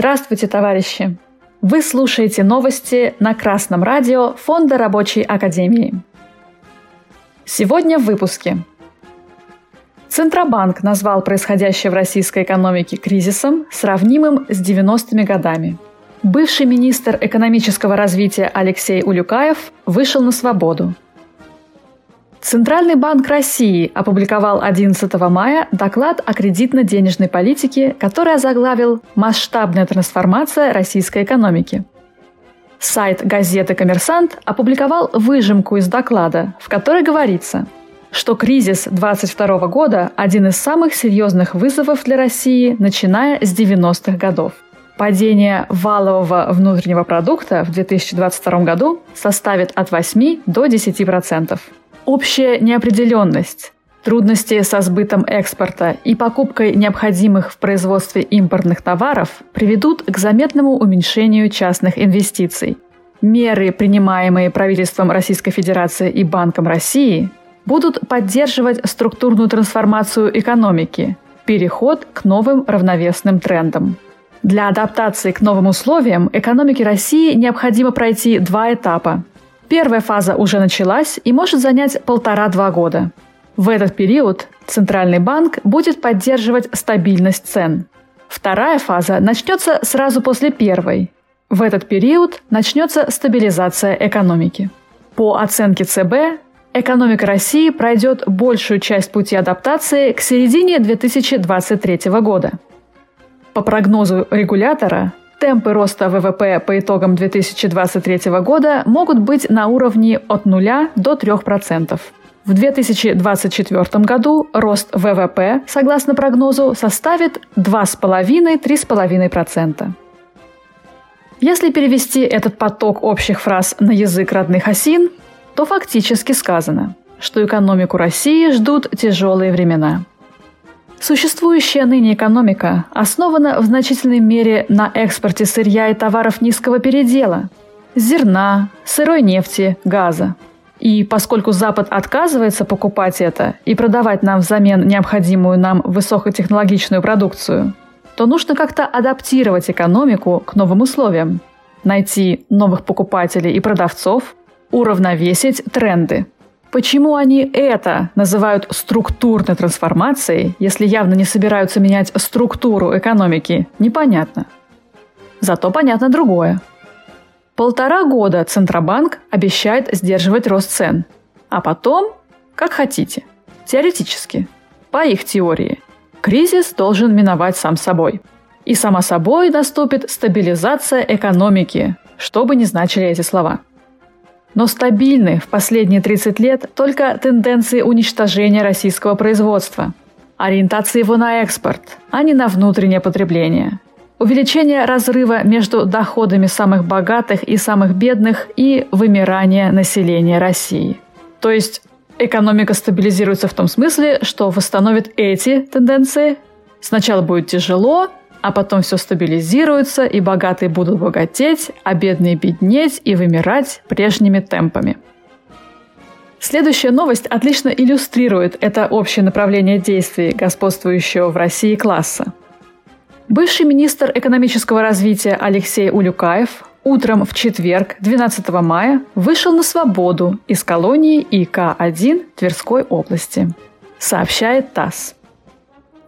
Здравствуйте, товарищи! Вы слушаете новости на Красном радио Фонда Рабочей Академии. Сегодня в выпуске. Центробанк назвал происходящее в российской экономике кризисом, сравнимым с 90-ми годами. Бывший министр экономического развития Алексей Улюкаев вышел на свободу – Центральный банк России опубликовал 11 мая доклад о кредитно-денежной политике, который озаглавил «Масштабная трансформация российской экономики». Сайт газеты «Коммерсант» опубликовал выжимку из доклада, в которой говорится, что кризис 2022 года – один из самых серьезных вызовов для России, начиная с 90-х годов. Падение валового внутреннего продукта в 2022 году составит от 8 до 10%. Общая неопределенность, трудности со сбытом экспорта и покупкой необходимых в производстве импортных товаров приведут к заметному уменьшению частных инвестиций. Меры, принимаемые правительством Российской Федерации и Банком России, будут поддерживать структурную трансформацию экономики, переход к новым равновесным трендам. Для адаптации к новым условиям экономики России необходимо пройти два этапа Первая фаза уже началась и может занять полтора-два года. В этот период Центральный банк будет поддерживать стабильность цен. Вторая фаза начнется сразу после первой. В этот период начнется стабилизация экономики. По оценке ЦБ, экономика России пройдет большую часть пути адаптации к середине 2023 года. По прогнозу регулятора, Темпы роста ВВП по итогам 2023 года могут быть на уровне от 0 до 3%. В 2024 году рост ВВП, согласно прогнозу, составит 2,5-3,5%. Если перевести этот поток общих фраз на язык родных осин, то фактически сказано, что экономику России ждут тяжелые времена – Существующая ныне экономика основана в значительной мере на экспорте сырья и товаров низкого передела – зерна, сырой нефти, газа. И поскольку Запад отказывается покупать это и продавать нам взамен необходимую нам высокотехнологичную продукцию, то нужно как-то адаптировать экономику к новым условиям, найти новых покупателей и продавцов, уравновесить тренды – Почему они это называют структурной трансформацией, если явно не собираются менять структуру экономики, непонятно. Зато понятно другое. Полтора года Центробанк обещает сдерживать рост цен. А потом, как хотите, теоретически, по их теории, кризис должен миновать сам собой. И само собой наступит стабилизация экономики, что бы ни значили эти слова – но стабильны в последние 30 лет только тенденции уничтожения российского производства, ориентации его на экспорт, а не на внутреннее потребление, увеличение разрыва между доходами самых богатых и самых бедных и вымирание населения России. То есть экономика стабилизируется в том смысле, что восстановит эти тенденции. Сначала будет тяжело, а потом все стабилизируется, и богатые будут богатеть, а бедные беднеть и вымирать прежними темпами. Следующая новость отлично иллюстрирует это общее направление действий господствующего в России класса. Бывший министр экономического развития Алексей Улюкаев утром в четверг, 12 мая, вышел на свободу из колонии ИК-1 Тверской области, сообщает ТАСС.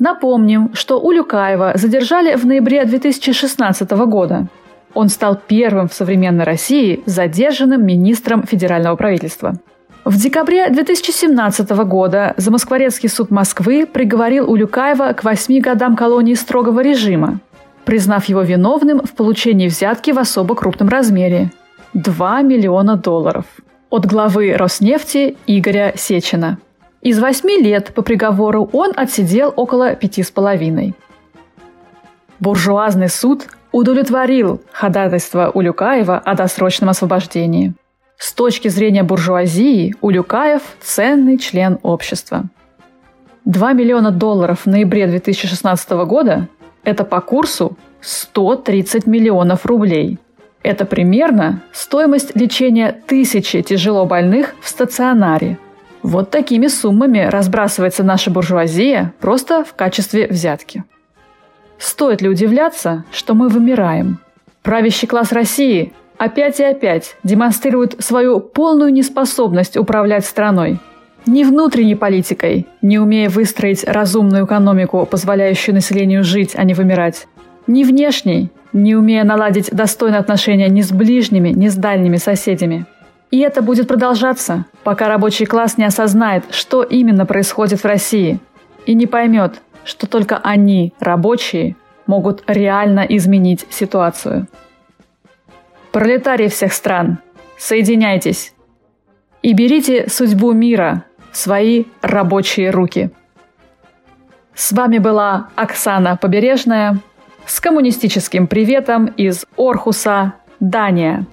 Напомним, что Улюкаева задержали в ноябре 2016 года. Он стал первым в современной России задержанным министром федерального правительства. В декабре 2017 года Замоскворецкий суд Москвы приговорил Улюкаева к восьми годам колонии строгого режима, признав его виновным в получении взятки в особо крупном размере – 2 миллиона долларов от главы Роснефти Игоря Сечина – из восьми лет по приговору он отсидел около пяти с половиной. Буржуазный суд удовлетворил ходатайство Улюкаева о досрочном освобождении. С точки зрения буржуазии Улюкаев – ценный член общества. 2 миллиона долларов в ноябре 2016 года – это по курсу 130 миллионов рублей. Это примерно стоимость лечения тысячи тяжело больных в стационаре – вот такими суммами разбрасывается наша буржуазия просто в качестве взятки. Стоит ли удивляться, что мы вымираем? Правящий класс России опять и опять демонстрирует свою полную неспособность управлять страной. Ни внутренней политикой, не умея выстроить разумную экономику, позволяющую населению жить, а не вымирать, ни внешней, не умея наладить достойные отношения ни с ближними, ни с дальними соседями. И это будет продолжаться, пока рабочий класс не осознает, что именно происходит в России, и не поймет, что только они, рабочие, могут реально изменить ситуацию. Пролетарии всех стран, соединяйтесь и берите судьбу мира в свои рабочие руки. С вами была Оксана Побережная с коммунистическим приветом из Орхуса, Дания.